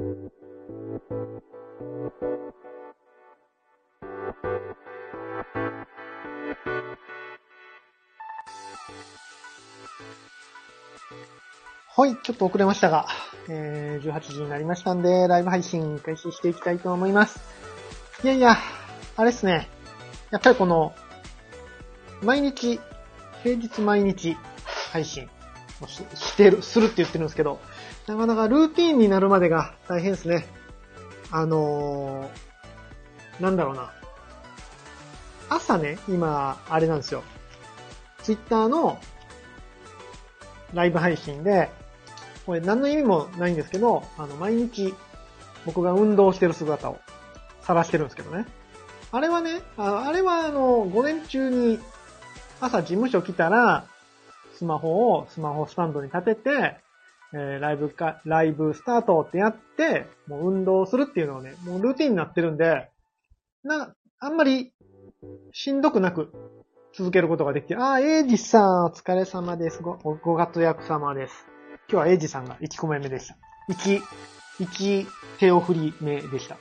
はい、ちょっと遅れましたが、えー、18時になりましたんで、ライブ配信開始していきたいと思います。いやいや、あれっすね。やっぱりこの、毎日、平日毎日配信をししてる、するって言ってるんですけど、なかなかルーティンになるまでが大変ですね。あのー、なんだろうな。朝ね、今、あれなんですよ。ツイッターのライブ配信で、これ何の意味もないんですけど、あの、毎日僕が運動してる姿を晒してるんですけどね。あれはね、ああれはあの、午前中に朝事務所来たら、スマホをスマホスタンドに立てて、えー、ライブか、ライブスタートってやって、もう運動するっていうのをね、もうルーティンになってるんで、な、あんまりしんどくなく続けることができて、ああ、エイジさんお疲れ様です。ご、ご活躍様です。今日はエイジさんが1個目目でした。1、1手を振り目でした。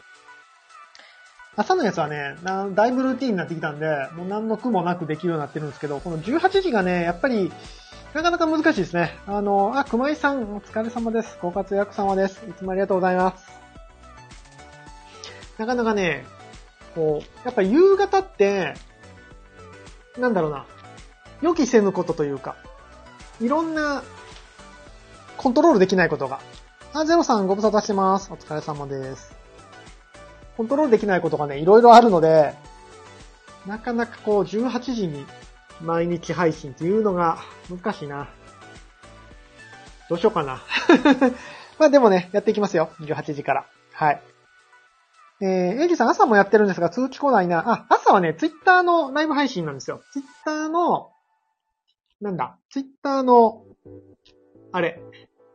朝のやつはね、だいぶルーティンになってきたんで、もう何の苦もなくできるようになってるんですけど、この18時がね、やっぱり、なかなか難しいですね。あの、あ、熊井さん、お疲れ様です。ご活躍様です。いつもありがとうございます。なかなかね、こう、やっぱ夕方って、なんだろうな、予期せぬことというか、いろんな、コントロールできないことが。あ、ゼロさんご無沙汰してます。お疲れ様です。コントロールできないことがね、いろいろあるので、なかなかこう、18時に毎日配信っていうのが難しいな。どうしようかな。まあでもね、やっていきますよ。18時から。はい。えー、エイジさん朝もやってるんですが通知来ないな。あ、朝はね、ツイッターのライブ配信なんですよ。ツイッターの、なんだ、ツイッターの、あれ、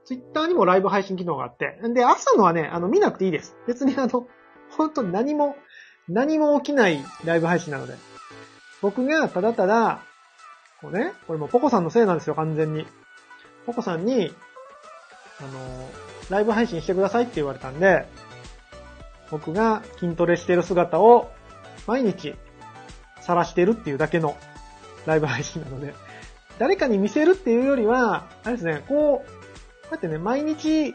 ツイッターにもライブ配信機能があって。で、朝のはね、あの、見なくていいです。別にあの、本当に何も、何も起きないライブ配信なので。僕がただただ、こうね、これもポコさんのせいなんですよ、完全に。ポコさんに、あの、ライブ配信してくださいって言われたんで、僕が筋トレしてる姿を毎日晒してるっていうだけのライブ配信なので、誰かに見せるっていうよりは、あれですね、こう、こうやってね、毎日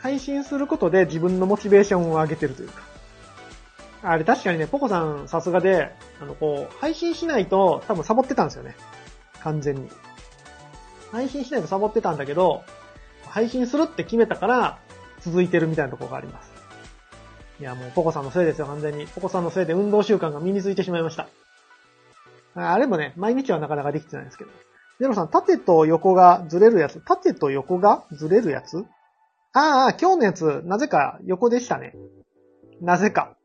配信することで自分のモチベーションを上げてるというか。あれ確かにね、ポコさんさすがで、あの、こう、配信しないと多分サボってたんですよね。完全に。配信しないとサボってたんだけど、配信するって決めたから続いてるみたいなところがあります。いや、もうポコさんのせいですよ、完全に。ポコさんのせいで運動習慣が身についてしまいました。あれもね、毎日はなかなかできてないんですけど。ゼロさん、縦と横がずれるやつ。縦と横がずれるやつ？ああ、今日のやつ、なぜか横でしたね。なぜか。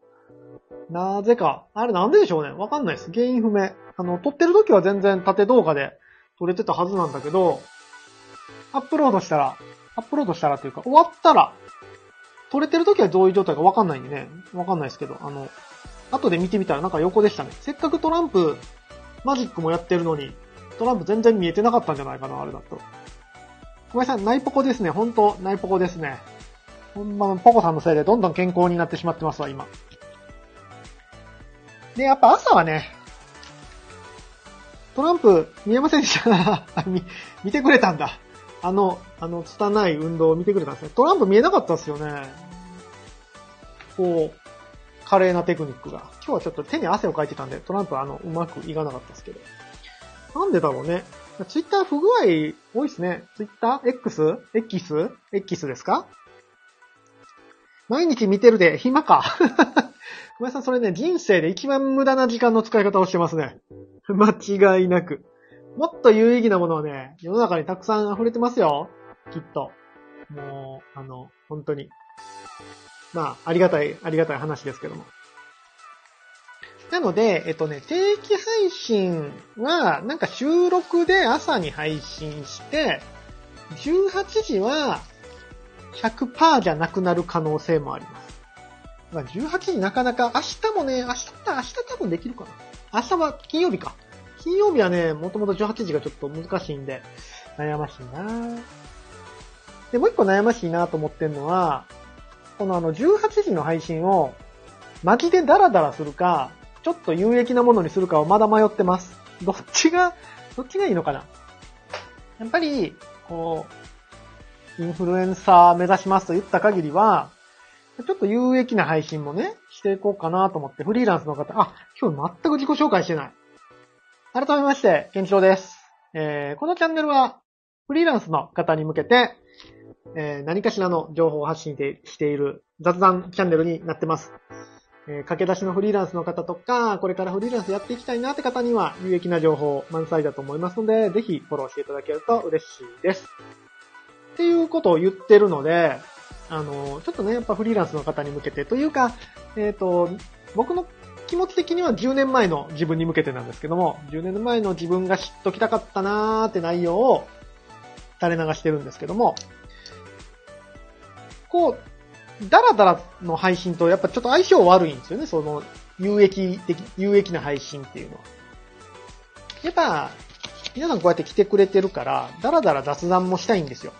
なぜか。あれなんででしょうね。わかんないです。原因不明。あの、撮ってる時は全然縦動画で撮れてたはずなんだけど、アップロードしたら、アップロードしたらというか、終わったら、撮れてる時はどういう状態かわかんないんでね。わかんないですけど、あの、後で見てみたらなんか横でしたね。せっかくトランプ、マジックもやってるのに、トランプ全然見えてなかったんじゃないかな、あれだと。小林さん、ナイポコですね。ほんと、ナイポコですね。ほんま、ポコさんのせいでどんどん健康になってしまってますわ、今。で、やっぱ朝はね、トランプ見えませんでした 見、見てくれたんだ。あの、あの、拙い運動を見てくれたんですね。トランプ見えなかったですよね。こう、華麗なテクニックが。今日はちょっと手に汗をかいてたんで、トランプはあの、うまくいかなかったですけど。なんでだろうね。ツイッター不具合多いですね。ツイッター ?X? X? X ですか？毎日見てるで、暇か。小林さん、それね、人生で一番無駄な時間の使い方をしてますね。間違いなく。もっと有意義なものはね、世の中にたくさん溢れてますよ。きっと。もう、あの、本当に。まあ、ありがたい、ありがたい話ですけども。なので、えっとね、定期配信は、なんか収録で朝に配信して、18時は100%じゃなくなる可能性もあります。まあ、18時なかなか、明日もね、明日、明日多分できるかな。明日は金曜日か。金曜日はね、もともと18時がちょっと難しいんで、悩ましいなで、もう一個悩ましいなと思ってんのは、このあの18時の配信をマジでダラダラするか、ちょっと有益なものにするかをまだ迷ってます。どっちが、どっちがいいのかなやっぱり、こう、インフルエンサー目指しますと言った限りは、ちょっと有益な配信もね、していこうかなと思って、フリーランスの方、あ、今日全く自己紹介してない。改めまして、ケンチロです。えー、このチャンネルは、フリーランスの方に向けて、えー、何かしらの情報を発信している雑談チャンネルになってます。えー、駆け出しのフリーランスの方とか、これからフリーランスやっていきたいなって方には有益な情報満載だと思いますので、ぜひフォローしていただけると嬉しいです。っていうことを言ってるので、あの、ちょっとね、やっぱフリーランスの方に向けてというか、えっ、ー、と、僕の気持ち的には10年前の自分に向けてなんですけども、10年前の自分が知っときたかったなーって内容を垂れ流してるんですけども、こう、ダラダラの配信とやっぱちょっと相性悪いんですよね、その、有益的、有益な配信っていうのは。やっぱ、皆さんこうやって来てくれてるから、ダラダラ雑談もしたいんですよ。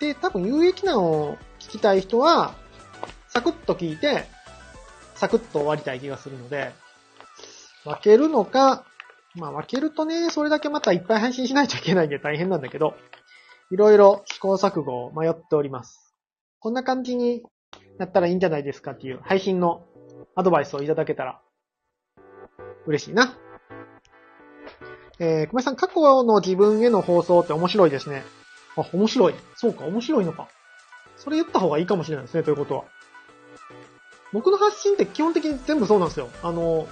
で、多分有益なのを聞きたい人は、サクッと聞いて、サクッと終わりたい気がするので、分けるのか、まあ分けるとね、それだけまたいっぱい配信しないといけないんで大変なんだけど、いろいろ試行錯誤を迷っております。こんな感じになったらいいんじゃないですかっていう配信のアドバイスをいただけたら嬉しいな。えー、小林さん、過去の自分への放送って面白いですね。あ、面白い。そうか、面白いのか。それ言った方がいいかもしれないですね、ということは。僕の発信って基本的に全部そうなんですよ。あの、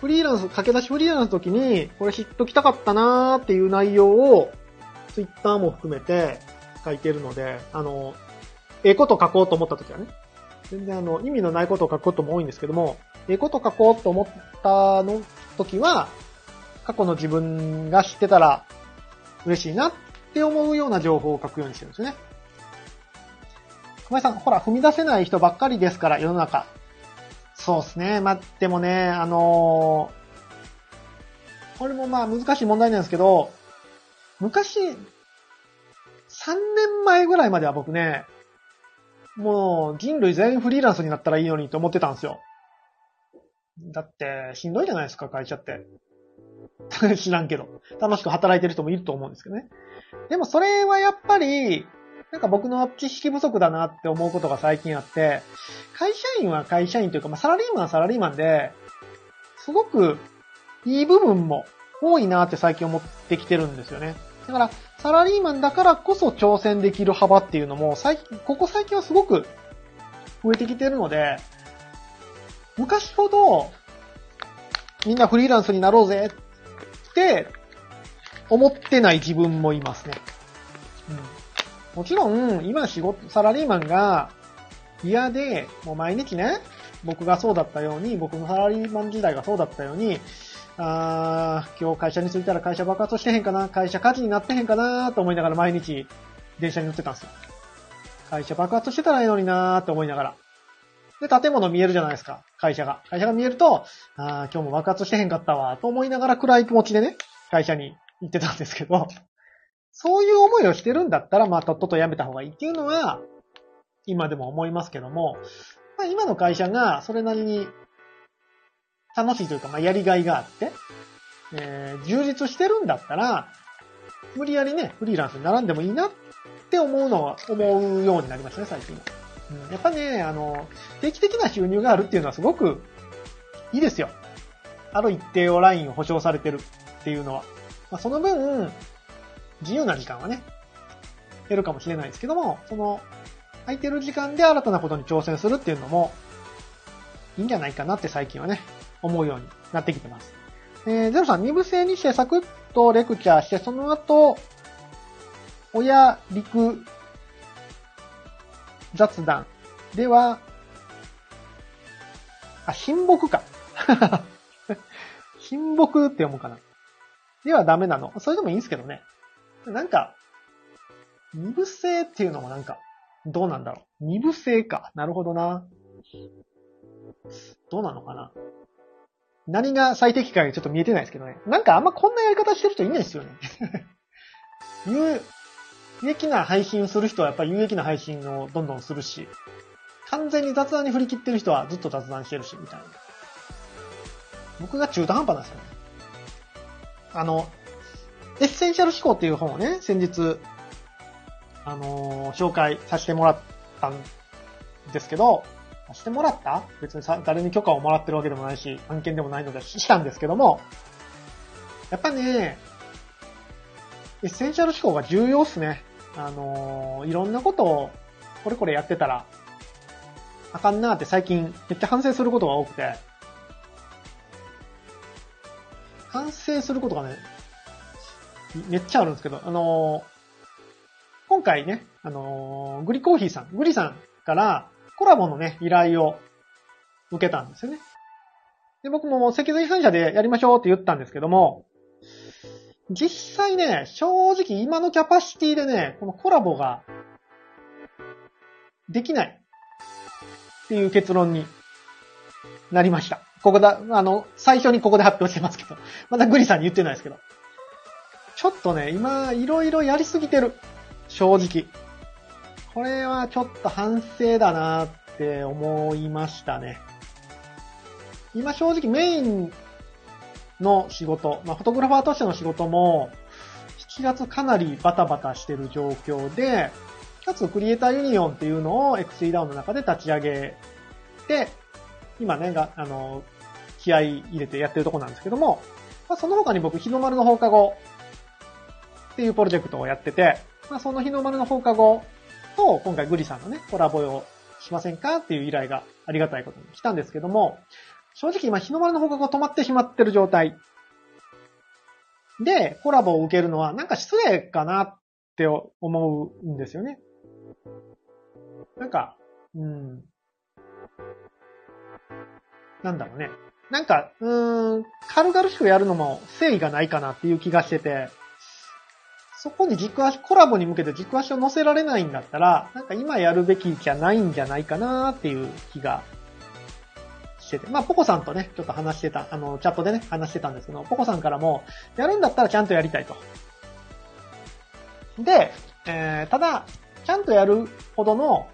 フリーランス、駆け出しフリーランスの時に、これ知っときたかったなーっていう内容を、ツイッターも含めて書いてるので、あの、ええこと書こうと思った時はね。全然あの、意味のないことを書くことも多いんですけども、ええこと書こうと思ったの時は、過去の自分が知ってたら嬉しいなっって思うような情報を書くようにしてるんですよね。熊井さん、ほら、踏み出せない人ばっかりですから、世の中。そうですね。まあ、でもね、あのー、これもまあ難しい問題なんですけど、昔、3年前ぐらいまでは僕ね、もう人類全員フリーランスになったらいいのにと思ってたんですよ。だって、しんどいじゃないですか、会社って。知らんけど。楽しく働いてる人もいると思うんですけどね。でもそれはやっぱり、なんか僕の知識不足だなって思うことが最近あって、会社員は会社員というか、まあ、サラリーマンはサラリーマンで、すごくいい部分も多いなって最近思ってきてるんですよね。だから、サラリーマンだからこそ挑戦できる幅っていうのも、最近、ここ最近はすごく増えてきてるので、昔ほど、みんなフリーランスになろうぜって思ってない自分もいますね。うん、もちろん、今仕事、サラリーマンが嫌で、もう毎日ね、僕がそうだったように、僕のサラリーマン時代がそうだったように、あー、今日会社に着いたら会社爆発してへんかな、会社火事になってへんかなーと思いながら毎日電車に乗ってたんですよ。会社爆発してたらいいのになーって思いながら。で、建物見えるじゃないですか、会社が。会社が見えると、あー、今日も爆発してへんかったわ、と思いながら暗い気持ちでね、会社に行ってたんですけど、そういう思いをしてるんだったら、まあ、とっとと辞めた方がいいっていうのは、今でも思いますけども、まあ、今の会社がそれなりに楽しいというか、まあ、やりがいがあって、えー、充実してるんだったら、無理やりね、フリーランスに並んでもいいなって思うのは、思うようになりましたね、最近。やっぱね、あの、定期的な収入があるっていうのはすごくいいですよ。ある一定をラインを保証されてるっていうのは。まあ、その分、自由な時間はね、減るかもしれないですけども、その、空いてる時間で新たなことに挑戦するっていうのも、いいんじゃないかなって最近はね、思うようになってきてます。えー、ゼロさん、二部制にしてサクッとレクチャーして、その後、親陸雑談では、あ、親睦か。親睦って読むかな。ではダメなの。それでもいいんですけどね。なんか、二部制っていうのもなんか、どうなんだろう。二部制か。なるほどな。どうなのかな。何が最適解ちょっと見えてないですけどね。なんかあんまこんなやり方してる人いないですよね。言う、有益な配信する人はやっぱり有益な配信をどんどんするし、完全に雑談に振り切ってる人はずっと雑談してるし、みたいな。僕が中途半端なんですよね。あの、エッセンシャル思考っていう本をね、先日、あのー紹介させてもらったんですけど、させてもらった？別にさ誰に許可をもらってるわけでもないし、案件でもないのでししたんですけども、やっぱね、エッセンシャル思考が重要っすね。あのーいろんなことをこれこれやってたら、あかんなーって最近めっちゃ反省することが多くて、反省することがね、めっちゃあるんですけど、あのー今回ね、あのーグリコーヒーさん、グリさんからコラボのね、依頼を受けたんですよね。で、僕ももう脊髄反射でやりましょうって言ったんですけども、実際ね、正直今のキャパシティでね、このコラボができないっていう結論になりました。ここだ、あの、最初にここで発表してますけど、まだグリさんに言ってないですけど。ちょっとね、今、いろいろやりすぎてる。正直。これはちょっと反省だなって思いましたね。今正直メインの仕事、まあ、フォトグラファーとしての仕事も、7月かなりバタバタしてる状況で、かつクリエイターユニオンっていうのを XE ダウンの中で立ち上げて、今ね、が、あの、気合い入れてやってるとこなんですけども、まあ、その他に僕、日の丸の放課後っていうプロジェクトをやってて、まあ、その日の丸の放課後と、今回グリさんのね、コラボをしませんかっていう依頼がありがたいことに来たんですけども、正直今日の丸の放課後止まってしまってる状態。で、コラボを受けるのはなんか失礼かなって思うんですよね。なんか、うん。なんだろうね。なんか、うーん、軽々しくやるのも誠意がないかなっていう気がしてて、そこに軸足、コラボに向けて軸足を乗せられないんだったら、なんか今やるべきじゃないんじゃないかなっていう気がしてて。まあ、ポコさんとね、ちょっと話してた、あの、チャットでね、話してたんですけど、ポコさんからも、やるんだったらちゃんとやりたいと。で、えー、ただ、ちゃんとやるほどの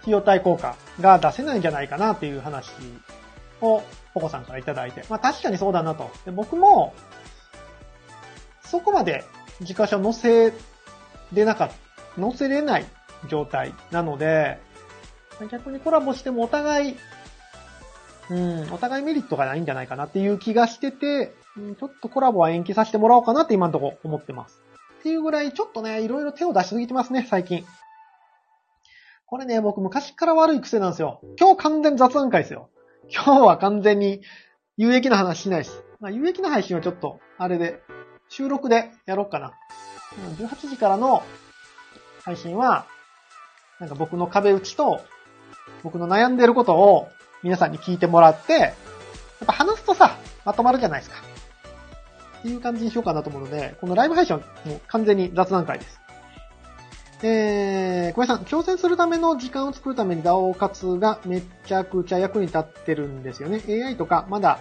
費用対効果が出せないんじゃないかなっていう話を、ポコさんからいただいて。まあ確かにそうだなと。で僕も、そこまで自家車乗せれなかった、乗せれない状態なので、逆にコラボしてもお互い、うん、お互いメリットがないんじゃないかなっていう気がしてて、うんちょっとコラボは延期させてもらおうかなって今のとこ思ってます。っていうぐらい、ちょっとね、いろいろ手を出しすぎてますね、最近。これね、僕昔から悪い癖なんですよ。今日完全雑談会ですよ。今日は完全に有益な話しないし。まあ、有益な配信はちょっと、あれで、収録でやろうかな。18時からの配信は、なんか僕の壁打ちと、僕の悩んでることを皆さんに聞いてもらって、やっぱ話すとさ、まとまるじゃないですか。っていう感じにしようかなと思うので、このライブ配信はもう完全に雑談会です。えー、小林さん、挑戦するための時間を作るために DAO 活がめちゃくちゃ役に立ってるんですよね。AI とかまだ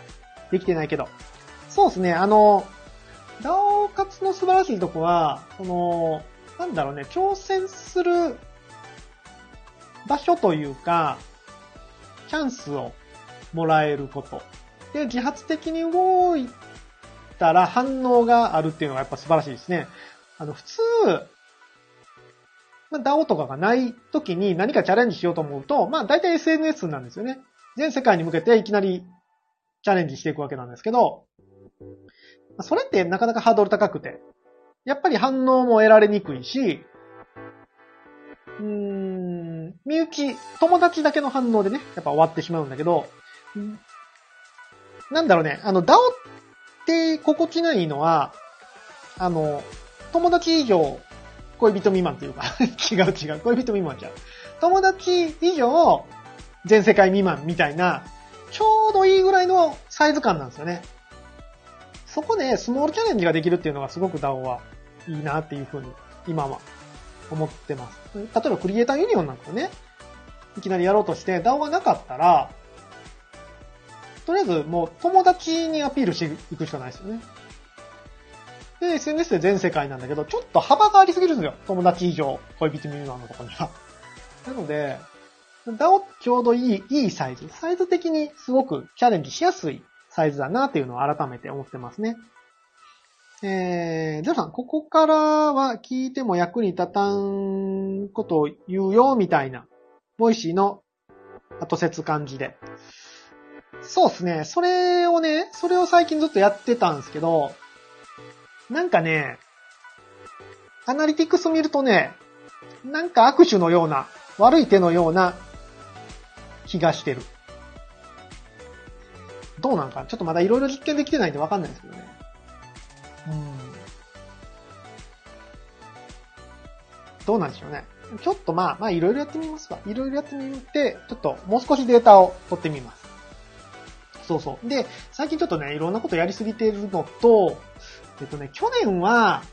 できてないけど。そうですね、あの、DAO 活の素晴らしいとこは、その、なんだろうね、挑戦する場所というか、チャンスをもらえること。で、自発的に動いたら反応があるっていうのがやっぱ素晴らしいですね。あの、普通、まあ、DAO とかがない時に何かチャレンジしようと思うと、まあ大体 SNS なんですよね。全世界に向けていきなりチャレンジしていくわけなんですけど、それってなかなかハードル高くて、やっぱり反応も得られにくいし、うーん、身内、友達だけの反応でね、やっぱ終わってしまうんだけど、うんなんだろうね、あの、DAO って心地がいいのは、あの、友達以上、恋人未満っていうか、違う違う、恋人未満じゃん。友達以上、全世界未満みたいな、ちょうどいいぐらいのサイズ感なんですよね。そこでスモールチャレンジができるっていうのがすごく DAO はいいなっていうふうに今は思ってます。例えばクリエイターユニオンなんかね、いきなりやろうとして DAO がなかったら、とりあえずもう友達にアピールしていくしかないですよね。で、SNS で全世界なんだけど、ちょっと幅がありすぎるんですよ。友達以上、恋人未満のとこには。なので、DAO ちょうどいい、いいサイズ。サイズ的にすごくチャレンジしやすいサイズだなっていうのを改めて思ってますね。えー、ジョーさん、ここからは聞いても役に立たんことを言うよ、みたいな、ボイシーの後説感じで。そうですね。それをね、それを最近ずっとやってたんですけど、なんかね、アナリティクス見るとね、なんか握手のような、悪い手のような気がしてる。どうなんかちょっとまだいろいろ実験できてないんでわかんないですけどね。どうなんでしょうね。ちょっとまあ、まあいろいろやってみますわ。いろいろやってみて、ちょっともう少しデータを取ってみます。そうそう。で、最近ちょっとね、いろんなことやりすぎてるのと、えっとね、去年は、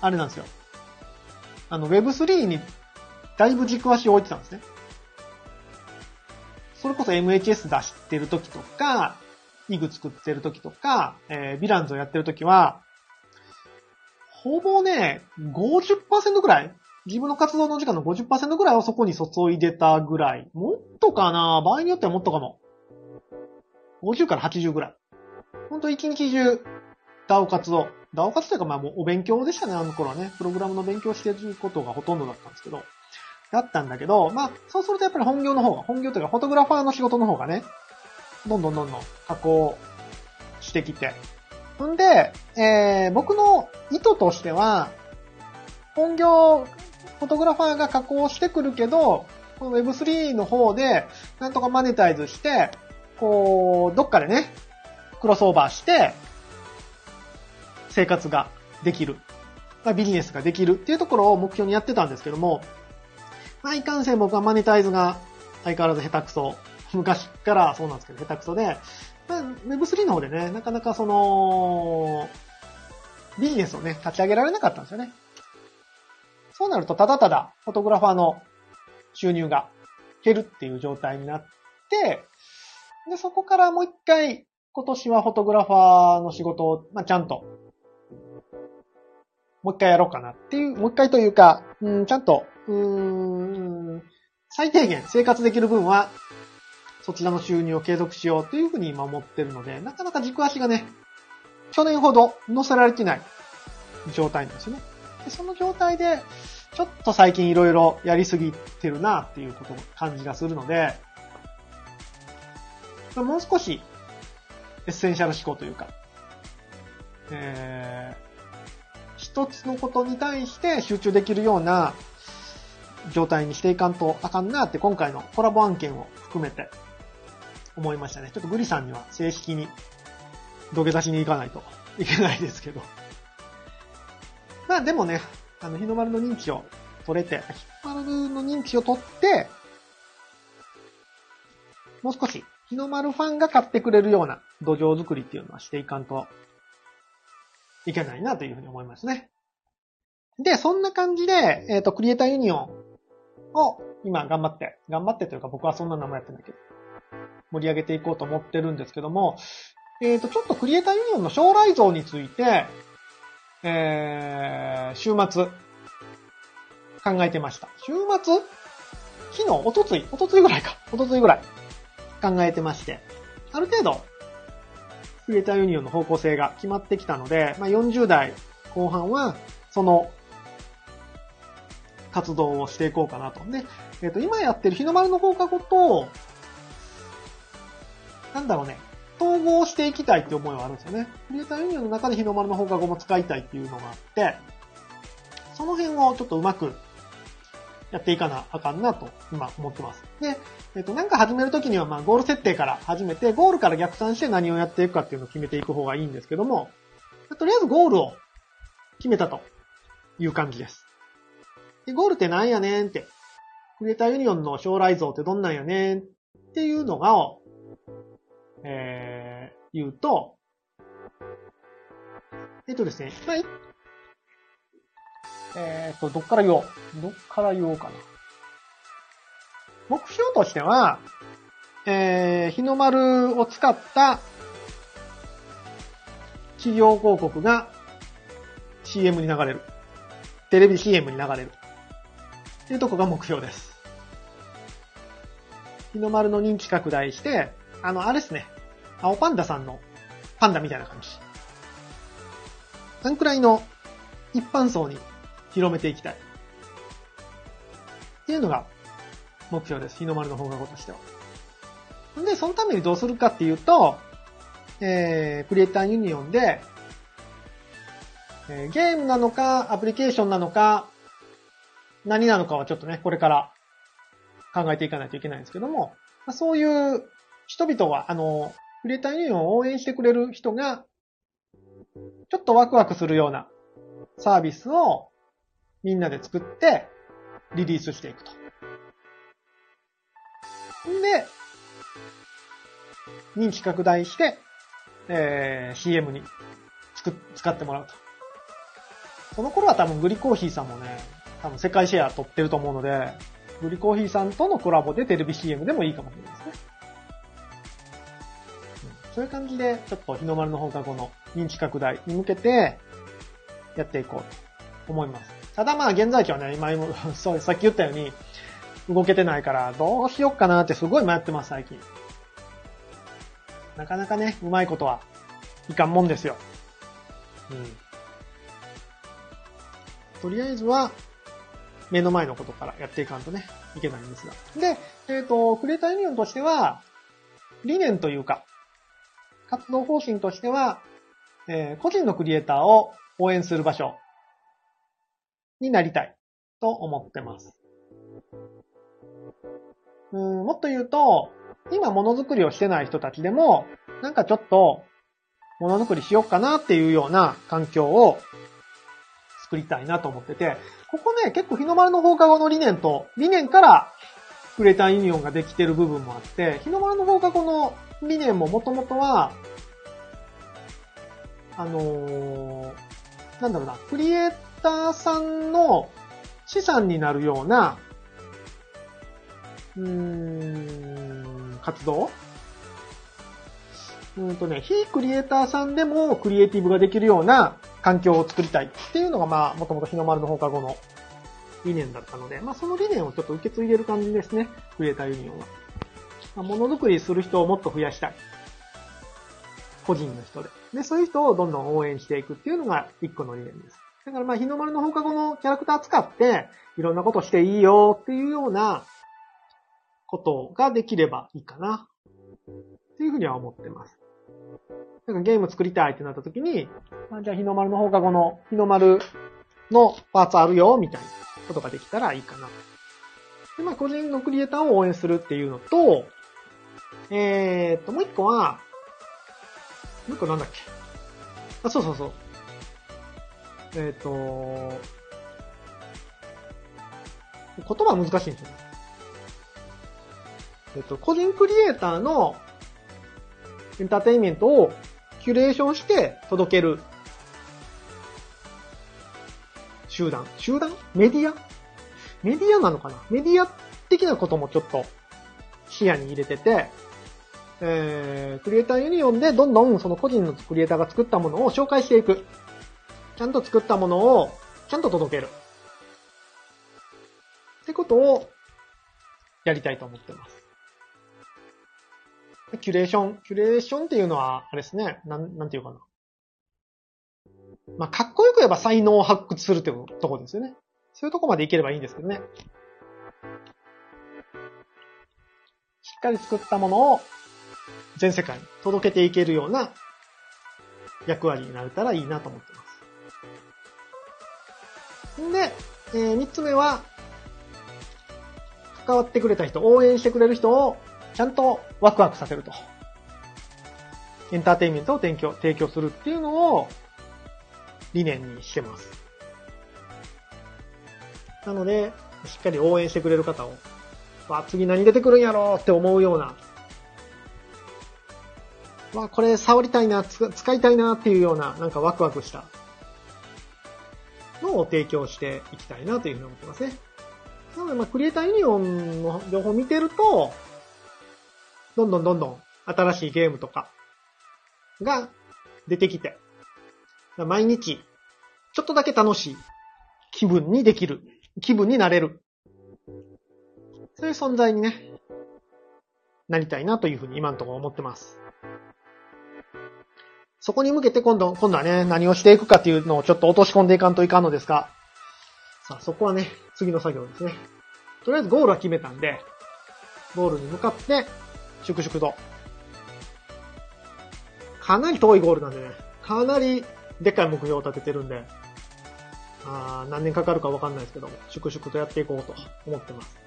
あれなんですよ。あの、Web3 にだいぶ軸足を置いてたんですね。それこそ MHS 出してる時とか、イグ作ってる時とか、えー、ヴィランズをやってる時は、ほぼね、50%ぐらい自分の活動の時間の50%ぐらいをそこに注いでたぐらい。もっとかな？場合によってはもっとかも。50から80ぐらい。ほんと一日中、ダオ活動。ダオ活動というかまあもうお勉強でしたね、あの頃はね。プログラムの勉強してることがほとんどだったんですけど。だったんだけど、まあ、そうするとやっぱり本業の方が、本業というかフォトグラファーの仕事の方がね、どんどんどんどん加工してきて。んで、えー、僕の意図としては、本業、フォトグラファーが加工してくるけど、この Web3 の方で、なんとかマネタイズして、こう、どっかでね、クロスオーバーして、生活ができる。まあ、ビジネスができるっていうところを目標にやってたんですけども、まあ、いかんせん僕はマネタイズが相変わらず下手くそ。昔からそうなんですけど、下手くそで、まあ、Web3 の方でね、なかなかその、ビジネスをね、立ち上げられなかったんですよね。そうなると、ただただ、フォトグラファーの収入が減るっていう状態になって、で、そこからもう一回、今年はフォトグラファーの仕事を、まあ、ちゃんと、もう一回やろうかなっていう、もう一回というか、うん、ちゃんと、うん、最低限生活できる分は、そちらの収入を継続しようっていうふうに今思ってるので、なかなか軸足がね、去年ほど乗せられてない状態なんですよね。でその状態で、ちょっと最近いろいろやりすぎてるなっていうこと、感じがするので、もう少しエッセンシャル思考というか、えー、一つのことに対して集中できるような状態にしていかんとあかんなって今回のコラボ案件を含めて思いましたね。ちょっとグリさんには正式に土下座しに行かないといけないですけど。まあでもね、あの、日の丸の認知を取れて、日の丸の認知を取って、もう少し日の丸ファンが買ってくれるような土壌作りっていうのはしていかんといけないなというふうに思いますね。で、そんな感じで、えっ、ー、と、クリエイターユニオンを今頑張って、頑張ってというか僕はそんな名前やってないけど、盛り上げていこうと思ってるんですけども、えっ、ー、と、ちょっとクリエイターユニオンの将来像について、えー、週末、考えてました。週末？昨日、おとつい、おとついぐらいか。おとついぐらい。考えてまして。ある程度、クリエイターユニオンの方向性が決まってきたので、まあ、40代後半は、その活動をしていこうかなと。で、えっ、ー、と、今やってる日の丸の放課後と、なんだろうね、統合していきたいって思いはあるんですよね。クリエイターユニオンの中で日の丸の放課後も使いたいっていうのがあって、その辺をちょっとうまくやっていかなあかんなと今思ってます。で、えっ、と、なんか始めるときにはまあゴール設定から始めて、ゴールから逆算して何をやっていくかっていうのを決めていく方がいいんですけども、とりあえずゴールを決めたという感じです。で、ゴールって何やねんって。クリエイターユニオンの将来像ってどんなんやねんっていうのが、えー、言うと、えっとですね、はい。え、っと、どっから言おう。どっから言おうかな。目標としては、えー、日の丸を使った企業広告が CM に流れる。テレビ CM に流れる。っていうとこが目標です。日の丸の人気拡大して、あの、あれですね。青パンダさんのパンダみたいな感じ。あんくらいの一般層に広めていきたい。っていうのが目標です。日の丸の放課後としては。んで、そのためにどうするかっていうと、えー、クリエイターユニオンで、えーゲームなのか、アプリケーションなのか、何なのかはちょっとね、これから考えていかないといけないんですけども、そういう人々は、あの、クリエイターユニオンを応援してくれる人が、ちょっとワクワクするようなサービスをみんなで作ってリリースしていくと。んで、人気拡大して、えー、CM につく使ってもらうと。その頃は多分グリコーヒーさんもね、多分世界シェア取ってると思うので、グリコーヒーさんとのコラボでテレビ CM でもいいかもしれないですね。そういう感じで、ちょっと日の丸の放課後の認知拡大に向けて、やっていこうと思います。ただまあ現在地はね、今、そう、さっき言ったように、動けてないから、どうしよっかなってすごい迷ってます、最近。なかなかね、うまいことはいかんもんですよ。うん。とりあえずは、目の前のことからやっていかんとね、いけないんですが。で、えっ、と、クリエイターユニオンとしては、理念というか、活動方針としては、えー個人のクリエイターを応援する場所になりたいと思ってます。うん、もっと言うと、今ものづくりをしてない人たちでも、なんかちょっと、ものづくりしようかなっていうような環境を作りたいなと思ってて、ここね、結構日の丸の放課後の理念と、理念からクリエイターユニオンができてる部分もあって、日の丸の放課後の理念ももともとは、あのーなんだろうな、クリエイターさんの資産になるような、うーん、活動？うんとね、非クリエイターさんでもクリエイティブができるような環境を作りたいっていうのが、まあ、もともと日の丸の放課後の理念だったので、まあ、その理念をちょっと受け継いでる感じですね、クリエイターユニオンは。ものづくりする人をもっと増やしたい。個人の人で。で、そういう人をどんどん応援していくっていうのが一個の理念です。だからまあ、日の丸の放課後のキャラクター使って、いろんなことしていいよっていうようなことができればいいかな。っていうふうには思ってます。なんかゲーム作りたいってなった時に、まあ、じゃあ日の丸の放課後の日の丸のパーツあるよ、みたいなことができたらいいかな。で、まあ、個人のクリエイターを応援するっていうのと、えーっと、もう一個は、もう一個なんだっけ？あ、そうそうそう。えーっと、言葉難しいんですよ。えっと、個人クリエイターのエンターテインメントをキュレーションして届ける集団。集団？メディア？メディアなのかな？メディア的なこともちょっと視野に入れてて、えー、クリエイターユニオンでどんどんその個人のクリエイターが作ったものを紹介していく。ちゃんと作ったものをちゃんと届ける。ってことをやりたいと思ってます。キュレーション。キュレーションっていうのは、あれですね。なん、なんていうかな。まあ、かっこよく言えば才能を発掘するってとこですよね。そういうとこまでいければいいんですけどね。しっかり作ったものを全世界に届けていけるような役割になれたらいいなと思ってます。んで、えー、三つ目は、関わってくれた人、応援してくれる人をちゃんとワクワクさせると。エンターテインメントを提供提供するっていうのを理念にしてます。なので、しっかり応援してくれる方を、わ、次何出てくるんやろうって思うような、わ、これ触りたいな、使いたいなっていうような、なんかワクワクしたのを提供していきたいなというふうに思ってますね。なので、まあ、クリエイターユニオンの情報を見てると、どんどんどんどん新しいゲームとかが出てきて、毎日、ちょっとだけ楽しい気分にできる。気分になれる。そういう存在にね、なりたいなというふうに今のところ思ってます。そこに向けて今度、今度はね、何をしていくかっていうのをちょっと落とし込んでいかんといかんのですが、さあ、そこはね、次の作業ですね。とりあえずゴールは決めたんで、ゴールに向かって、粛々と。かなり遠いゴールなんでね、かなりでっかい目標を立ててるんで、あ何年かかるかわかんないですけども、粛々とやっていこうと思ってます。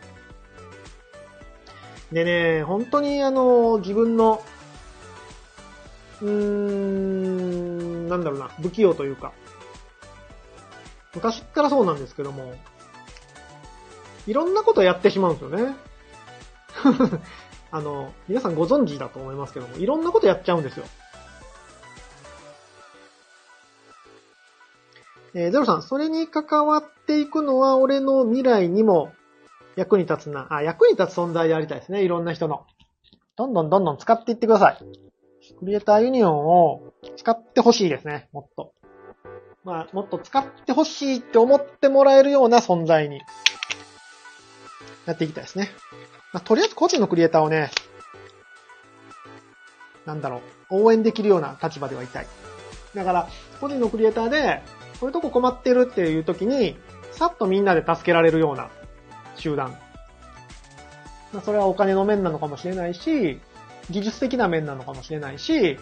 でね、本当にあの、自分の、うーん、なんだろうな、不器用というか、昔からそうなんですけども、いろんなことやってしまうんですよね。あの、皆さんご存知だと思いますけども、いろんなことやっちゃうんですよ。えー、ゼロさん、それに関わっていくのは俺の未来にも役に立つな。あ、役に立つ存在でありたいですね。いろんな人の。どんどんどんどん使っていってください。クリエイターユニオンを使ってほしいですね。もっと。まあ、もっと使ってほしいって思ってもらえるような存在にやっていきたいですね。まあ、とりあえず個人のクリエイターをね、なんだろう、応援できるような立場ではいたい。だから、個人のクリエイターで、こういうとこ困ってるっていう時に、さっとみんなで助けられるような集団。まあ、それはお金の面なのかもしれないし、技術的な面なのかもしれないし、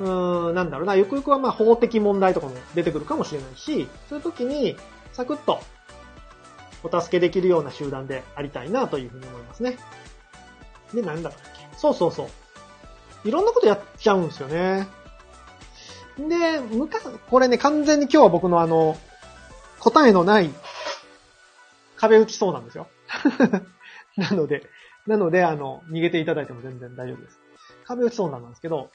うーん、なんだろうな、ゆくゆくはまあ法的問題とかも出てくるかもしれないし、そういう時に、サクッと、お助けできるような集団でありたいなというふうに思いますね。で、なんだろうっけ？そうそうそう。いろんなことやっちゃうんですよね。で、昔、これね、完全に今日は僕のあの、答えのない壁打ちそうなんですよ。なので、なので、あの、逃げていただいても全然大丈夫です。壁打ちそうなんですけど、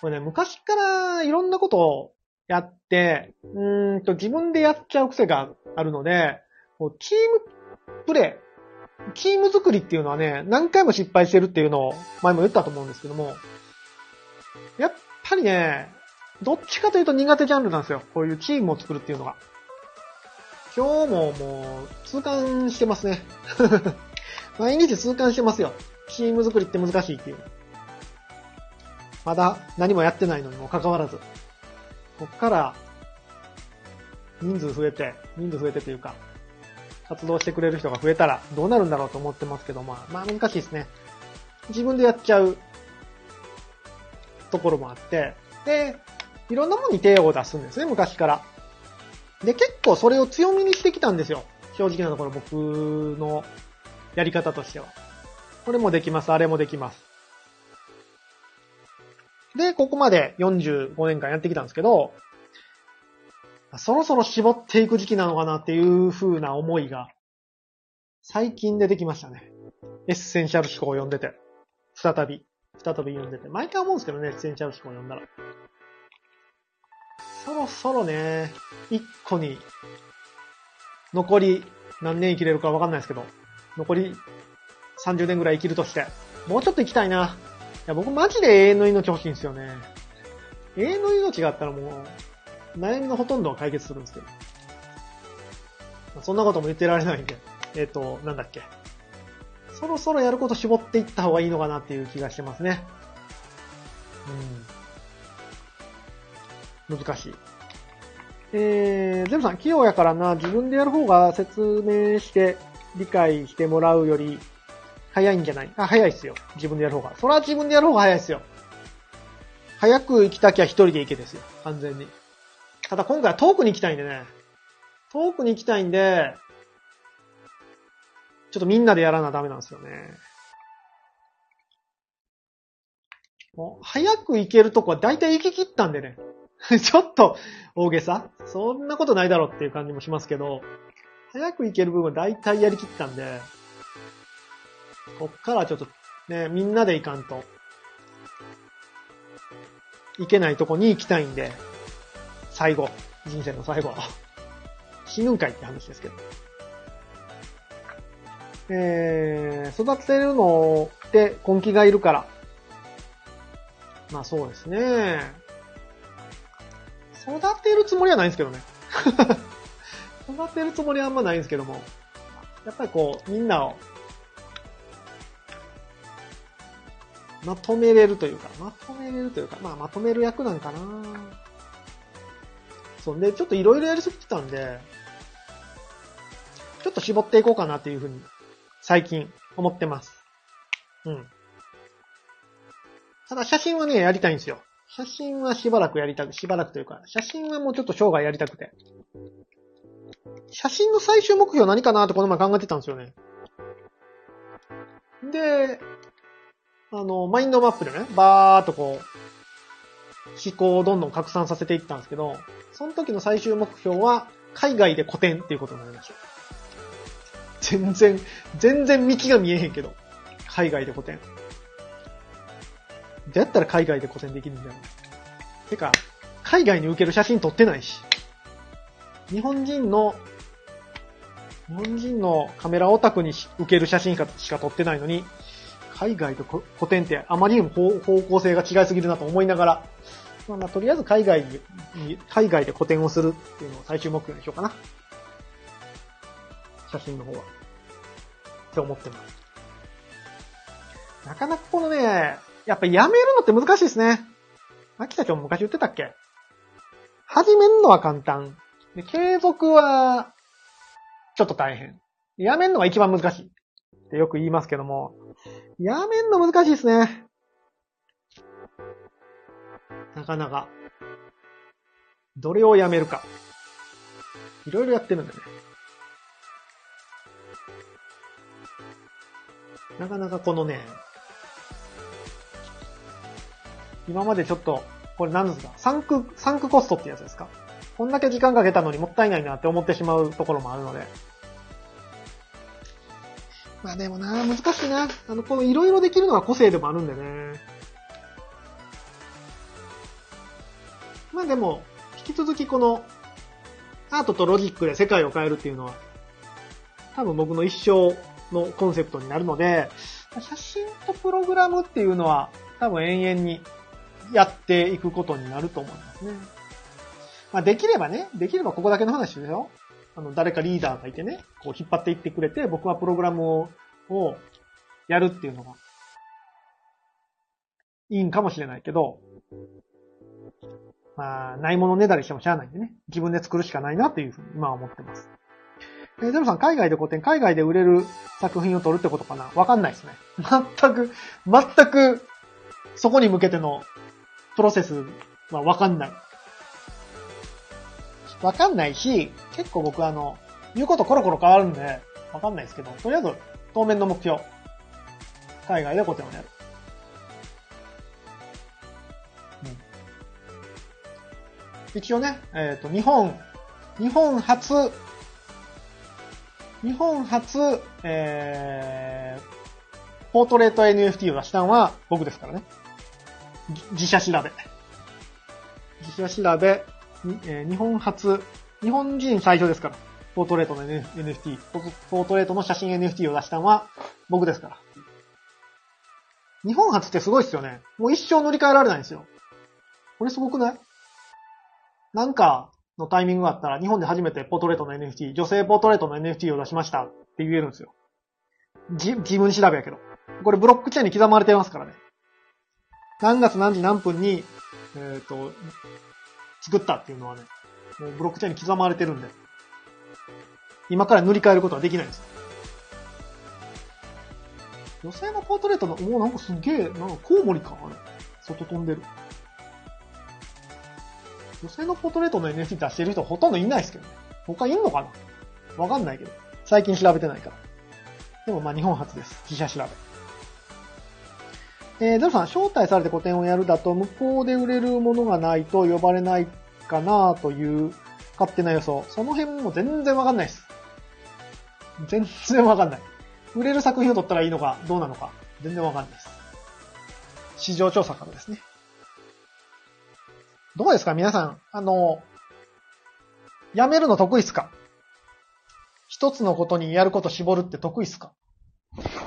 これね、昔からいろんなことをやって、うんと、自分でやっちゃう癖があるので、こうチームプレイ、チーム作りっていうのはね、何回も失敗してるっていうのを前も言ったと思うんですけども、やっぱりね、どっちかというと苦手ジャンルなんですよ。こういうチームを作るっていうのが。今日ももう、痛感してますね。毎日痛感してますよ。チーム作りって難しいっていう。まだ何もやってないのにもかかわらず。こっから、人数増えて、人数増えてというか、活動してくれる人が増えたらどうなるんだろうと思ってますけど、まあ、まあ難しいですね。自分でやっちゃうところもあって、で、いろんなものに手を出すんですね、昔から。で、結構それを強みにしてきたんですよ。正直なところ僕のやり方としては。これもできます、あれもできます。で、ここまで45年間やってきたんですけど、そろそろ絞っていく時期なのかなっていう風な思いが、最近出てきましたね。エッセンシャル思考を読んでて。再び。再び読んでて。毎回思うんですけどね、エッセンシャル思考を読んだら。そろそろね、一個に、残り何年生きれるかわかんないですけど、残り30年ぐらい生きるとして、もうちょっと生きたいな。いや、僕マジで永遠の命欲しいんですよね。永遠の命があったらもう、悩みのほとんどは解決するんですけど。そんなことも言ってられないんで。えっ、ー、と、なんだっけ。そろそろやること絞っていった方がいいのかなっていう気がしてますね。うん。難しい。えー、ゼブさん、器用やからな、自分でやる方が説明して理解してもらうより早いんじゃない？あ、早いっすよ。自分でやる方が。それは自分でやる方が早いっすよ。早く行きたきゃ一人で行けですよ。完全に。ただ今回は遠くに行きたいんでね。遠くに行きたいんで、ちょっとみんなでやらなダメなんですよね。もう、早く行けるとこは大体行き切ったんでね。ちょっと大げさ？そんなことないだろうっていう感じもしますけど、早く行ける部分は大体やりきったんで、こっからちょっとね、みんなで行かんと、行けないとこに行きたいんで、最後、人生の最後、死ぬんかいって話ですけど。えー、育てるのって根気がいるから。まあそうですね。育てるつもりはないんですけどね。育てるつもりはあんまないんですけども、やっぱりこう、みんなを、まとめれるというか、まとめれるというか、まあまとめる役なんかなそう。で、ちょっといろいろやりすぎてたんで、ちょっと絞っていこうかなっていうふうに、最近思ってます。うん。ただ写真はね、やりたいんですよ。写真はしばらくやりたく、しばらくというか、写真はもうちょっと生涯やりたくて。写真の最終目標何かなってこの前考えてたんですよね。で、あの、マインドマップでね、バーっとこう、思考をどんどん拡散させていったんですけど、その時の最終目標は、海外で古典っていうことになりました。全然、全然道が見えへんけど、海外で古典。どうやったら海外で古典できるんだよ。てか、海外に受ける写真撮ってないし。日本人の、日本人のカメラオタクに受ける写真しか撮ってないのに、海外と古典ってあまりにも方向性が違いすぎるなと思いながら、まあ、まあ、とりあえず海外に、海外で古典をするっていうのを最終目標にしようかな。写真の方は。って思ってます。なかなかこのね、やっぱやめるのって難しいですね。秋田ちゃんも昔言ってたっけ？始めるのは簡単。で、継続は、ちょっと大変。やめるのが一番難しい。ってよく言いますけども、やめんの難しいですね。なかなか。どれをやめるか。いろいろやってるんだね。なかなかこのね、今までちょっと、これ何ですかサンク、サンクコストってやつですか？こんだけ時間かけたのにもったいないなって思ってしまうところもあるので。まあでもな、難しいな。あの、このいろいろできるのが個性でもあるんでね。まあでも、引き続きこの、アートとロジックで世界を変えるっていうのは、多分僕の一生のコンセプトになるので、写真とプログラムっていうのは、多分延々にやっていくことになると思いますね。まあできればね、できればここだけの話ですよ。あの、誰かリーダーがいてね、こう引っ張っていってくれて、僕はプログラムを、をやるっていうのが、いいんかもしれないけど、まあ、ないものねだりしてもしゃあないんでね、自分で作るしかないなっていうふうに今は思ってます。えー、ゼロさん、海外で古典、海外で売れる作品を撮るってことかな？わかんないですね。全く、全く、そこに向けてのプロセスはわかんない。わかんないし、結構僕あの、言うことコロコロ変わるんで、わかんないですけど、とりあえず、当面の目標。海外で古典をやる。うん。一応ね、えっ、ー、と、日本、日本初、日本初、えー、ポートレート NFT を出したのは僕ですからね。自社調べ。自社調べ、えー、日本初、日本人最初ですから。ポートレートの NFT、ポートレートの写真 NFT を出したのは僕ですから。日本初ってすごいっすよね。もう一生乗り換えられないんですよ。これすごくない？なんかのタイミングがあったら日本で初めてポートレートの NFT、女性ポートレートの NFT を出しましたって言えるんですよ。じ、自分調べやけど。これブロックチェーンに刻まれてますからね。何月何時何分に、えっ、ー、と、作ったっていうのはね、もうブロックチェーンに刻まれてるんで、今から塗り替えることはできないです。女性のポートレートの、もうなんかすげえ、なんかコウモリかあれ。外飛んでる。女性のポートレートの NFT 出してる人ほとんどいないですけどね。他いんのかな？わかんないけど。最近調べてないから。でもまあ日本初です。自社調べ。えー、ドルさん、招待されて個展をやるだと、向こうで売れるものがないと呼ばれないかなという勝手な予想。その辺も全然わかんないです。全然わかんない。売れる作品を取ったらいいのか、どうなのか、全然わかんないです。市場調査からですね。どうですか？皆さん。あの、やめるの得意っすか？一つのことにやること絞るって得意っすか？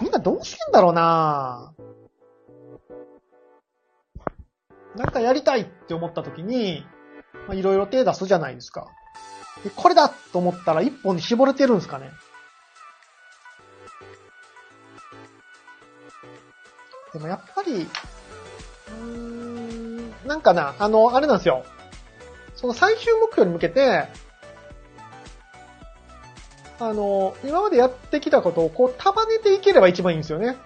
みんなどうしてんだろうななんかやりたいって思った時に、まあ、いろいろ手出すじゃないですか。でこれだと思ったら一本に絞れてるんですかね。でもやっぱり、うーん、なんかな、あの、あれなんですよ。その最終目標に向けて、あの、今までやってきたことをこう束ねていければ一番いいんですよね。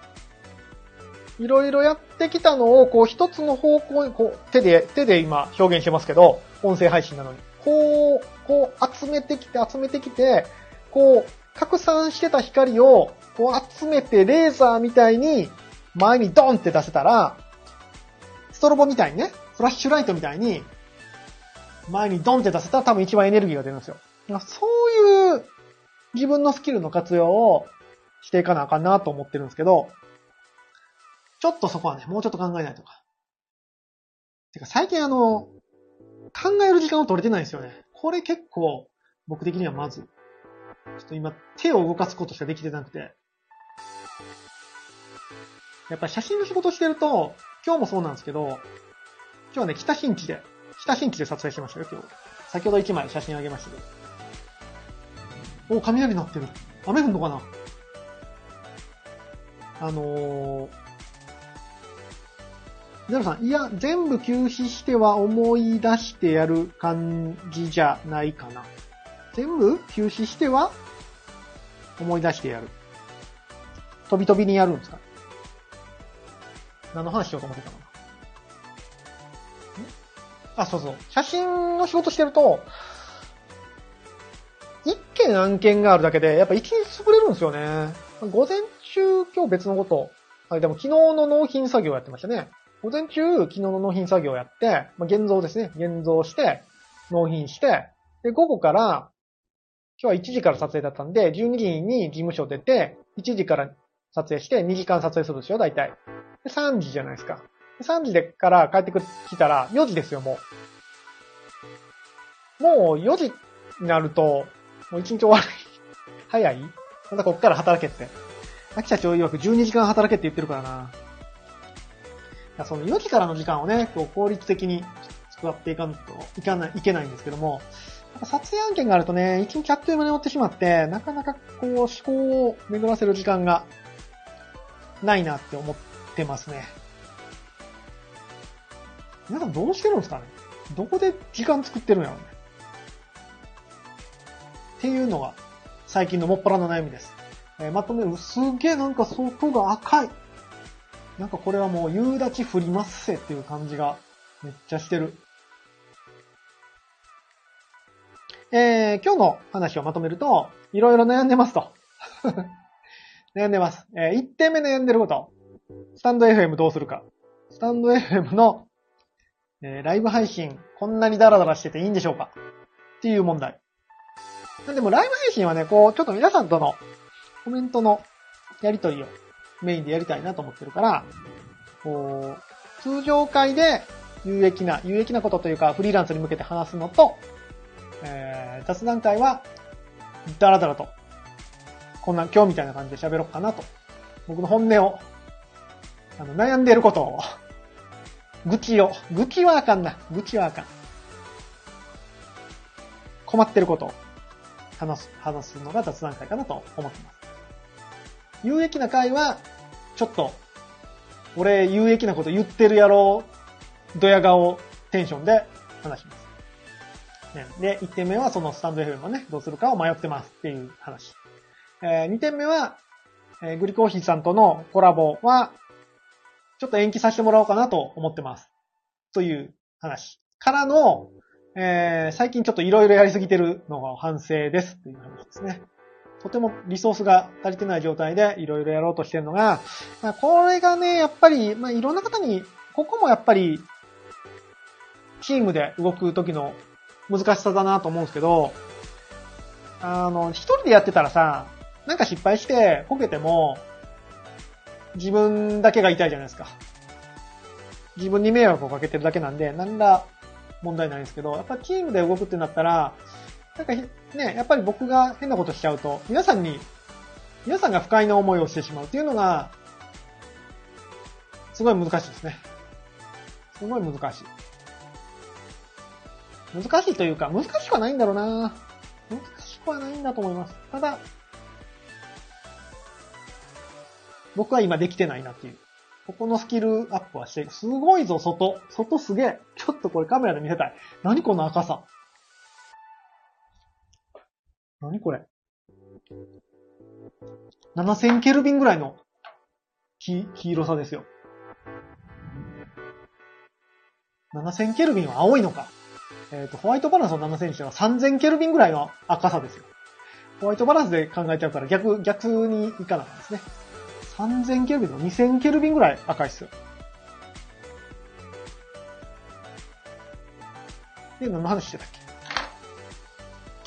いろいろやってきたのを、こう一つの方向に、こう手で、手で今表現してますけど、音声配信なのに。こう、こう集めてきて、集めてきて、こう、拡散してた光を、こう集めてレーザーみたいに前にドンって出せたら、ストロボみたいにね、フラッシュライトみたいに、前にドンって出せたら多分一番エネルギーが出るんですよ。そういう自分のスキルの活用をしていかなあかんなと思ってるんですけど、ちょっとそこはね、もうちょっと考えないとか。てか最近あの、考える時間を取れてないんですよね。これ結構僕的にはまず、ちょっと今手を動かすことしかできてなくて。やっぱり写真の仕事してると、今日もそうなんですけど、今日はね、北新地で、北新地で撮影してましたよ、今日。先ほど1枚写真あげましたけど。お、雷鳴ってる。雨降んのかな？あのー、ゼロさん、いや、全部休止しては思い出してやる感じじゃないかな。全部休止しては思い出してやる。飛び飛びにやるんですか？何の話しようと思ってたの？あ、そうそう。写真の仕事してると、一件案件があるだけで、やっぱ一日潰れるんですよね。午前中、今日別のこと。あでも昨日の納品作業やってましたね。午前中、昨日の納品作業をやって、まあ、現像ですね。現像して、納品して、で、午後から、今日は1時から撮影だったんで、12時に事務所出て、1時から撮影して、2時間撮影するんですよ、大体。で、3時じゃないですか。で3時でから帰ってきたら、4時ですよ、もう。もう4時になると、もう1日終わり。早い？またこっから働けって。秋社長曰く12時間働けって言ってるからな。その4時からの時間をね、こう効率的に使っていかんといかない、いけないんですけども、撮影案件があるとね、1日あっという間に終わってしまって、なかなかこう思考を巡らせる時間がないなって思ってますね。皆さんどうしてるんですかね？どこで時間作ってるんやろうね？っていうのが最近のもっぱらの悩みです。えーまとめ。すげえなんか外が赤い。なんかこれはもう夕立降りますせっていう感じがめっちゃしてる。えー、今日の話をまとめると、いろいろ悩んでますと。悩んでます。えー、1点目悩んでること。スタンド FM どうするか。スタンド FM の、えーライブ配信、こんなにダラダラしてていいんでしょうかっていう問題。でもライブ配信はね、こう、ちょっと皆さんとのコメントのやりとりをメインでやりたいなと思ってるから、こう、通常会で有益な、有益なことというか、フリーランスに向けて話すのと、えー、雑談会は、ダラダラと、こんな今日みたいな感じで喋ろうかなと。僕の本音を、あの、悩んでいることを、愚痴を、愚痴はあかんな。愚痴はあかん。困ってることを話す、話すのが雑談会かなと思ってます。有益な会は、ちょっと、俺有益なこと言ってるやろう、ドヤ顔テンションで話します。ね、で、1点目はそのスタンド FM をね、どうするかを迷ってますっていう話。え2点目は、えーグリコーヒーさんとのコラボは、ちょっと延期させてもらおうかなと思ってます。という話。からの、えー最近ちょっといろいろやりすぎてるのが反省ですという話ですね。とてもリソースが足りてない状態でいろいろやろうとしてるのが、まあ、これがね、やっぱり、まあ、いろんな方に、ここもやっぱり、チームで動く時の難しさだなと思うんですけど、あの、一人でやってたらさ、なんか失敗して、こけても、自分だけが痛いじゃないですか。自分に迷惑をかけてるだけなんで、何ら問題ないんですけど、やっぱチームで動くってなったら、なんかね、やっぱり僕が変なことしちゃうと、皆さんに、皆さんが不快な思いをしてしまうっていうのが、すごい難しいですね。すごい難しい。難しいというか、難しくはないんだろうな難しくはないんだと思います。ただ、僕は今できてないなっていう。ここのスキルアップはして、すごいぞ、外。外すげえ。ちょっとこれカメラで見せたい。何この赤さ。何これ。7000ケルビンぐらいの黄黄色さですよ。7000ケルビンは青いのか。えっ、ー、と、ホワイトバランスの7000にしては3000ケルビンぐらいの赤さですよ。ホワイトバランスで考えちゃうから逆、逆にいかなかんですね。3000ケルビンの2000ケルビンぐらい赤いっすよ。で、何の話してたっけ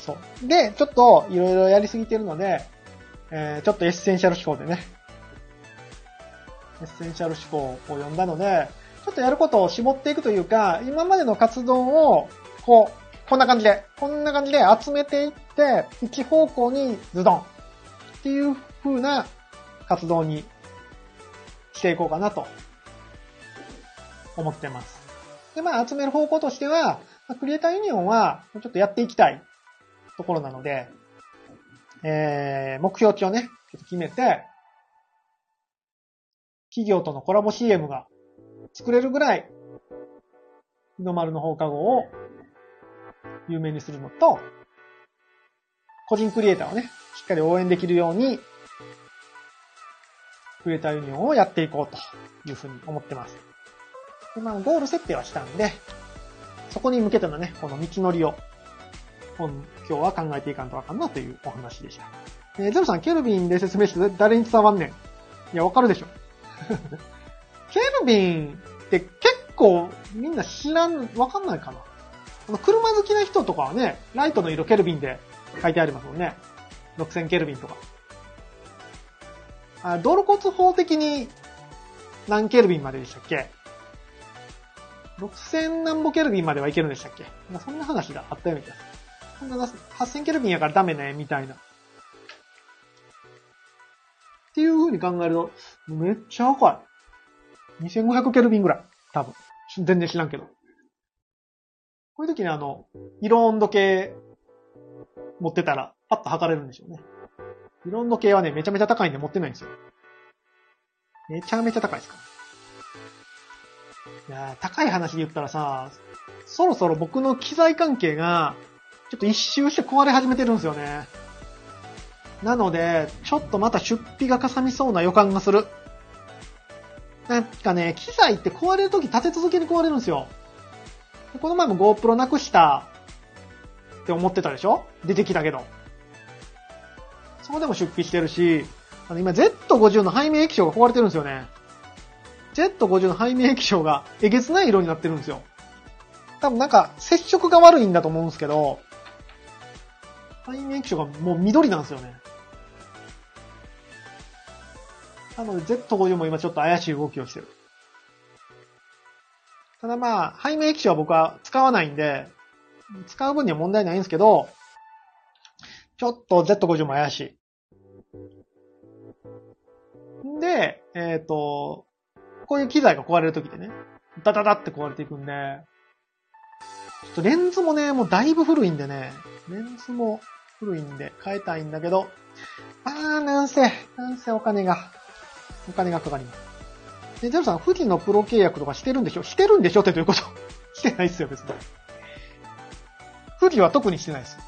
そう。で、ちょっといろいろやりすぎてるので、えー、ちょっとエッセンシャル思考でね、エッセンシャル思考を読んだので、ちょっとやることを絞っていくというか、今までの活動を、こう、こんな感じで、こんな感じで集めていって、一方向にズドンっていう風な活動にしていこうかなと思ってます。で、まあ集める方向としては、クリエイターユニオンはちょっとやっていきたいところなので、えー、目標値をね、ちょっと決めて、企業とのコラボ CM が作れるぐらい、日の丸の放課後を有名にするのと、個人クリエイターをね、しっかり応援できるように、クリエイターユニオンをやっていこうというふうに思ってます。でまあ、ゴール設定はしたんで、そこに向けてのね、この道のりを、今日は考えていかんとあかんなというお話でした。えー、ゼロさん、ケルビンで説明して誰に伝わんねん。いや、わかるでしょ。ケルビンって結構みんな知らん、わかんないかな。この車好きな人とかはね、ライトの色ケルビンで書いてありますもんね。6000ケルビンとか。あ、道路交通法的に何ケルビンまででしたっけ ?6000 何歩ケルビンまではいけるんでしたっけ？そんな話があったような気がする。8000ケルビンやからダメね、みたいな。っていう風に考えると、めっちゃ赤い。2500ケルビンぐらい。多分。全然知らんけど。こういう時にあの、色温度計持ってたら、パッと測れるんでしょうね。色温度計はね、めちゃめちゃ高いんで持ってないんですよ。めちゃめちゃ高いですか。いや高い話で言ったらさ、そろそろ僕の機材関係が、ちょっと一周して壊れ始めてるんですよね。なので、ちょっとまた出費がかさみそうな予感がする。なんかね、機材って壊れるとき立て続けに壊れるんですよ。この前も GoPro なくしたって思ってたでしょ？出てきたけど。そこでも出費してるし、あの今 Z50 の背面液晶が壊れてるんですよね。Z50 の背面液晶がえげつない色になってるんですよ。多分なんか接触が悪いんだと思うんですけど、背面液晶がもう緑なんですよね。なので Z50 も今ちょっと怪しい動きをしてる。ただまあ、背面液晶は僕は使わないんで、使う分には問題ないんですけど、ちょっと Z50 も怪しい。で、えっ、ー、と、こういう機材が壊れるときでね、ダダダって壊れていくんで、ちょっとレンズもね、もうだいぶ古いんでね、レンズも古いんで変えたいんだけど、あー、なんせ、なんせお金が。お金がかかります。で、ゼロさん、富士のプロ契約とかしてるんでしょ？してるんでしょってどういうこと？してないっすよ、別に。富士は特にしてないです。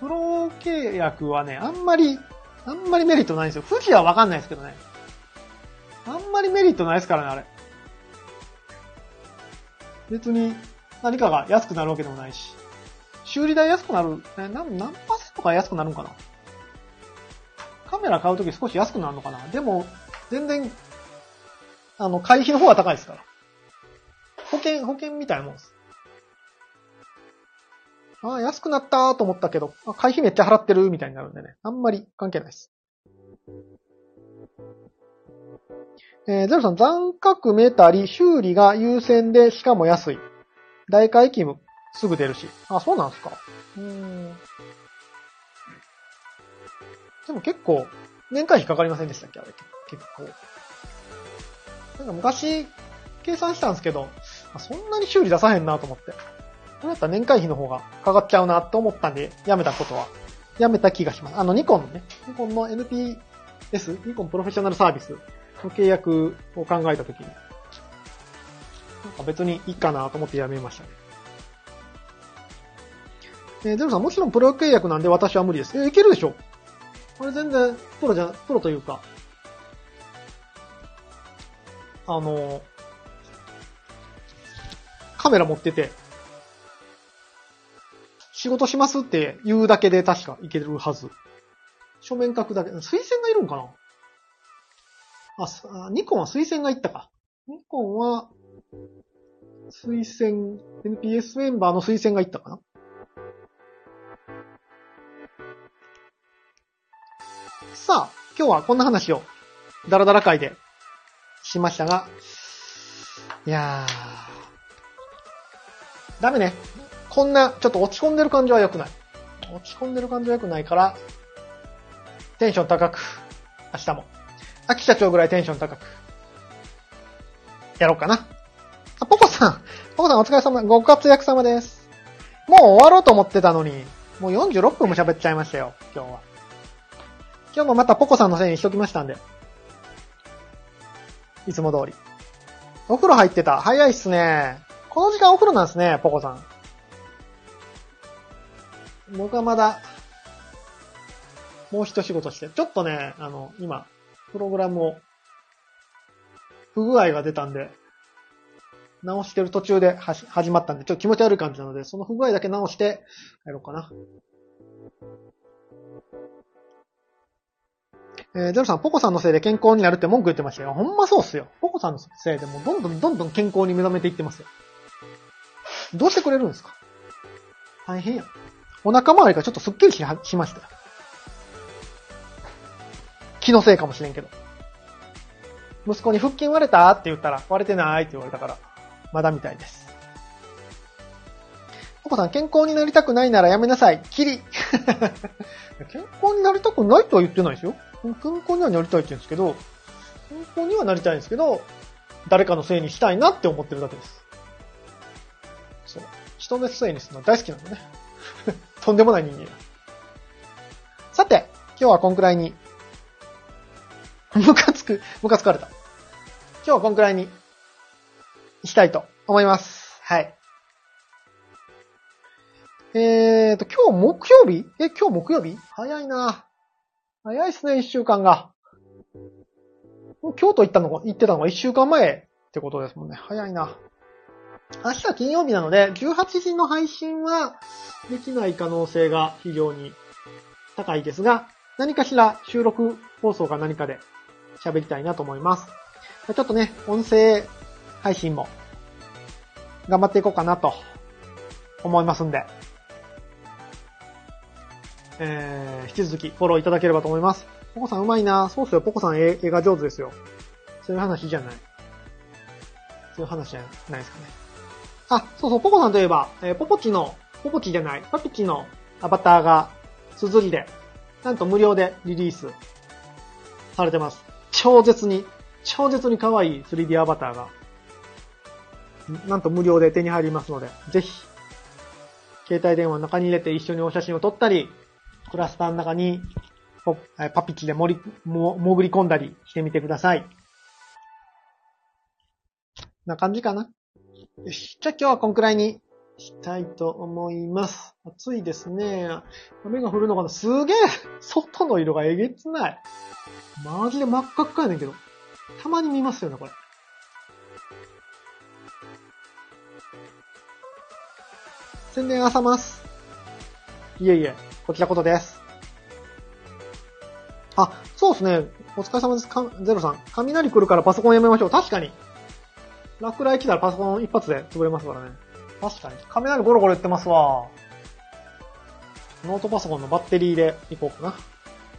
プロ契約はね、あんまり、あんまりメリットないんですよ。富士はわかんないですけどね。あんまりメリットないですからね、あれ。別に何かが安くなるわけでもないし。修理代安くなる、え、何、何パーセントか安くなるんかな？カメラ買うとき少し安くなるのかな？でも、全然、あの、会費の方が高いですから。保険、保険みたいなもんです。ああ、安くなったと思ったけど、会費めっちゃ払ってるみたいになるんでね。あんまり関係ないです。えー、ゼロさん、残角メタリ、修理が優先で、しかも安い。大会勤務、すぐ出るし。あ、そうなんすか？うん。でも結構、年会費かかりませんでしたっけ？あれ。結構。なんか昔、計算したんですけど、そんなに修理出さへんなと思って。これだったら年会費の方がかかっちゃうなと思ったんで、やめたことは、やめた気がします。あの、ニコンのね、ニコンの NPS、ニコンプロフェッショナルサービスの契約を考えたときに、なんか別にいいかなと思ってやめましたね。えー、ゼロさん、もちろんプロ契約なんで私は無理です。えー、いけるでしょこれ全然、プロじゃ、プロというか、あの、カメラ持ってて、仕事しますって言うだけで確かいけるはず。正面角だけ、推薦がいるんかなあ、ニコンは推薦がいったか。ニコンは、推薦、NPS メンバーの推薦がいったかなさあ、今日はこんな話を、ダラダラ会でしましたが、いやー、ダメね。こんな、ちょっと落ち込んでる感じは良くない。落ち込んでる感じは良くないから、テンション高く、明日も。秋社長ぐらいテンション高く、やろうかな。あ、ポコさん。ポコさんお疲れ様、ご活躍様です。もう終わろうと思ってたのに、もう46分も喋っちゃいましたよ、今日は。今日もまたポコさんのせいにしときましたんで。いつも通り。お風呂入ってた。早いっすね。この時間お風呂なんですね、ポコさん。僕はまだ、もう一仕事して。ちょっとね、あの、今、プログラムを、不具合が出たんで、直してる途中で始まったんで、ちょっと気持ち悪い感じなので、その不具合だけ直して、やろうかな。えー、ゼロさん、ポコさんのせいで健康になるって文句言ってましたよ。ほんまそうっすよ。ポコさんのせいでもうどんどんどんどん健康に目覚めていってますよ。どうしてくれるんですか？大変や。お腹周りがちょっとスッキリししましたよ。気のせいかもしれんけど。息子に腹筋割れたって言ったら、割れてないって言われたから、まだみたいです。ポコさん、健康になりたくないならやめなさい。キリ 健康になりたくないとは言ってないですよ。健康にはなりたいって言うんですけど、健康にはなりたいんですけど、誰かのせいにしたいなって思ってるだけです。そう。人のせいにするの大好きなんだね。とんでもない人間さて、今日はこんくらいに、ムカつく、ムカつかれた。今日はこんくらいに、したいと思います。はい。えーと、今日木曜日？え、今日木曜日？早いな。早いっすね、一週間が。もう京都行ったのが、行ってたのが一週間前ってことですもんね。早いな。明日金曜日なので、18時の配信はできない可能性が非常に高いですが、何かしら収録放送か何かで喋りたいなと思います。ちょっとね、音声配信も頑張っていこうかなと思いますんで、えー、引き続きフォローいただければと思います。ポコさんうまいなそうっすよ、ポコさん絵が上手ですよ。そういう話じゃない。そういう話じゃないですかね。あ、そうそう、ポコさんといえば、えー、ポポチの、ポポチじゃない、パピチのアバターが、すずりで、なんと無料でリリースされてます。超絶に、超絶に可愛い 3D アバターが、なんと無料で手に入りますので、ぜひ、携帯電話の中に入れて一緒にお写真を撮ったり、クラスターの中にパピチで盛り、も、潜り込んだりしてみてください。な感じかなよし。じゃあ今日はこんくらいにしたいと思います。暑いですね。雨が降るのかな？すげえ外の色がえげつない。マジで真っ赤っかやねんけど。たまに見ますよね、これ。宣伝あさます。いえいえ、こちらことです。あ、そうですね。お疲れ様です。ゼロさん。雷来るからパソコンやめましょう。確かに。落雷来たらパソコン一発で潰れますからね。確かに。雷ゴロゴロ言ってますわ。ノートパソコンのバッテリーでいこうかな。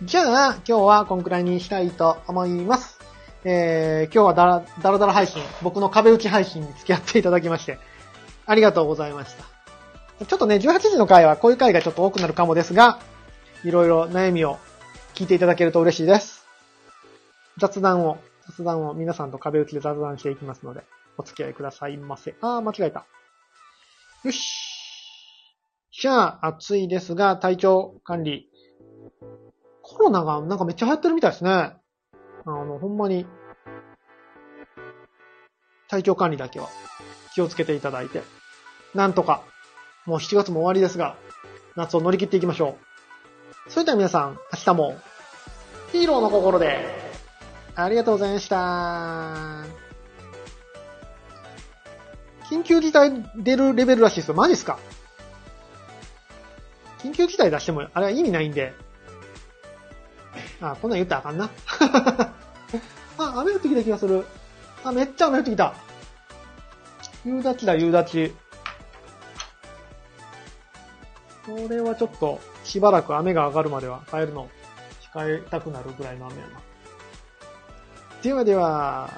じゃあ、今日はこんくらいにしたいと思います。えー、今日はだら、だらだら配信、僕の壁打ち配信に付き合っていただきまして、ありがとうございました。ちょっとね、18時の回はこういう回がちょっと多くなるかもですが、いろいろ悩みを聞いていただけると嬉しいです。雑談を、雑談を皆さんと壁打ちで雑談していきますので、お付き合いくださいませ。あー、間違えた。よし。じゃあ、暑いですが、体調管理。コロナがなんかめっちゃ流行ってるみたいですね。あの、ほんまに、体調管理だけは気をつけていただいて、なんとか、もう7月も終わりですが、夏を乗り切っていきましょう。それでは皆さん、明日も、ヒーローの心で、ありがとうございました。緊急事態出るレベルらしいですよ。マジっすか？緊急事態出しても、あれは意味ないんで。あ、こんなん言ったらあかんな。あ、雨降ってきた気がする。あ、めっちゃ雨降ってきた。夕立だ、夕立。これはちょっと、しばらく雨が上がるまでは帰るの控えたくなるぐらいの雨やな。ではでは、